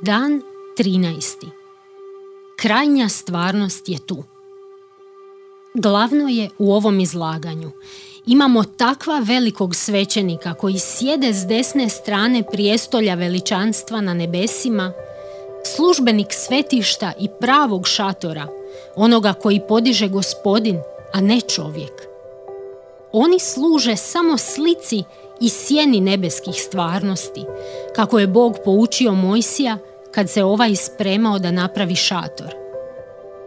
Dan 13. Krajnja stvarnost je tu. Glavno je u ovom izlaganju. Imamo takva velikog svećenika koji sjede s desne strane prijestolja veličanstva na nebesima, službenik svetišta i pravog šatora, onoga koji podiže gospodin, a ne čovjek. Oni služe samo slici i sjeni nebeskih stvarnosti, kako je Bog poučio Mojsija kad se ovaj spremao da napravi šator.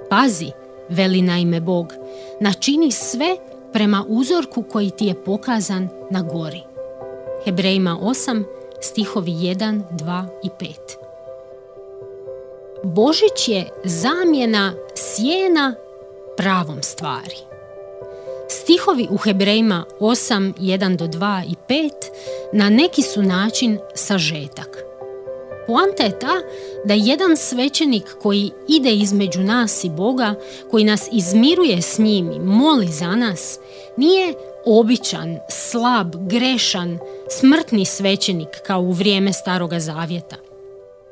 Pazi, veli naime Bog, načini sve prema uzorku koji ti je pokazan na gori. Hebrejima 8, stihovi 1, 2 i 5. Božić je zamjena sjena pravom stvari. Stihovi u Hebrejima 8, 1 do 2 i 5 na neki su način sažetak. Poanta je ta da jedan svećenik koji ide između nas i Boga, koji nas izmiruje s njim i moli za nas, nije običan, slab, grešan, smrtni svećenik kao u vrijeme Staroga Zavjeta.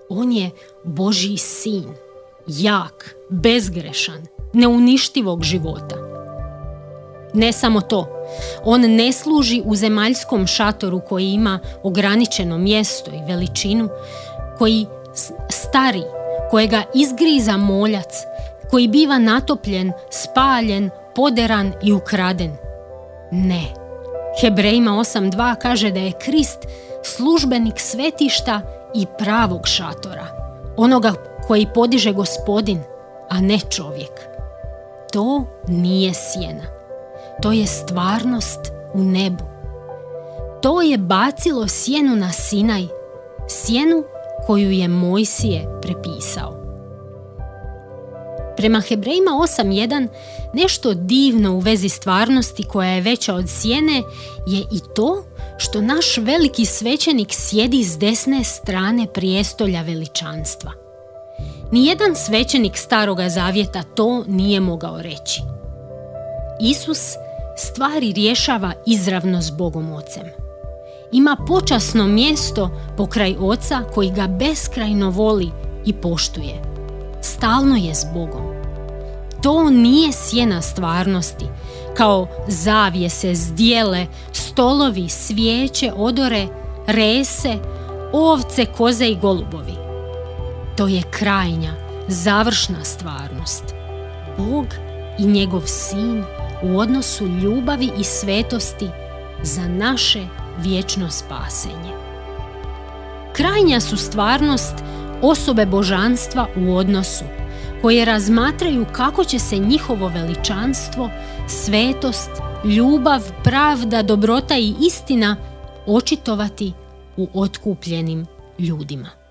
On je Božji sin, jak, bezgrešan, neuništivog života. Ne samo to, on ne služi u zemaljskom šatoru koji ima ograničeno mjesto i veličinu, koji stari, kojega izgriza moljac, koji biva natopljen, spaljen, poderan i ukraden. Ne. Hebrejima 8.2 kaže da je Krist službenik svetišta i pravog šatora, onoga koji podiže gospodin, a ne čovjek. To nije sjena. To je stvarnost u nebu. To je bacilo sjenu na Sinaj, sjenu koju je Mojsije prepisao. Prema Hebrejima 8.1 nešto divno u vezi stvarnosti koja je veća od sjene je i to što naš veliki svećenik sjedi s desne strane prijestolja veličanstva. Nijedan svećenik staroga zavjeta to nije mogao reći. Isus stvari rješava izravno s Bogom Ocem ima počasno mjesto pokraj oca koji ga beskrajno voli i poštuje. Stalno je s Bogom. To nije sjena stvarnosti, kao zavijese, zdjele, stolovi, svijeće, odore, rese, ovce, koze i golubovi. To je krajnja, završna stvarnost. Bog i njegov sin u odnosu ljubavi i svetosti za naše vječno spasenje. Krajnja su stvarnost osobe božanstva u odnosu, koje razmatraju kako će se njihovo veličanstvo, svetost, ljubav, pravda, dobrota i istina očitovati u otkupljenim ljudima.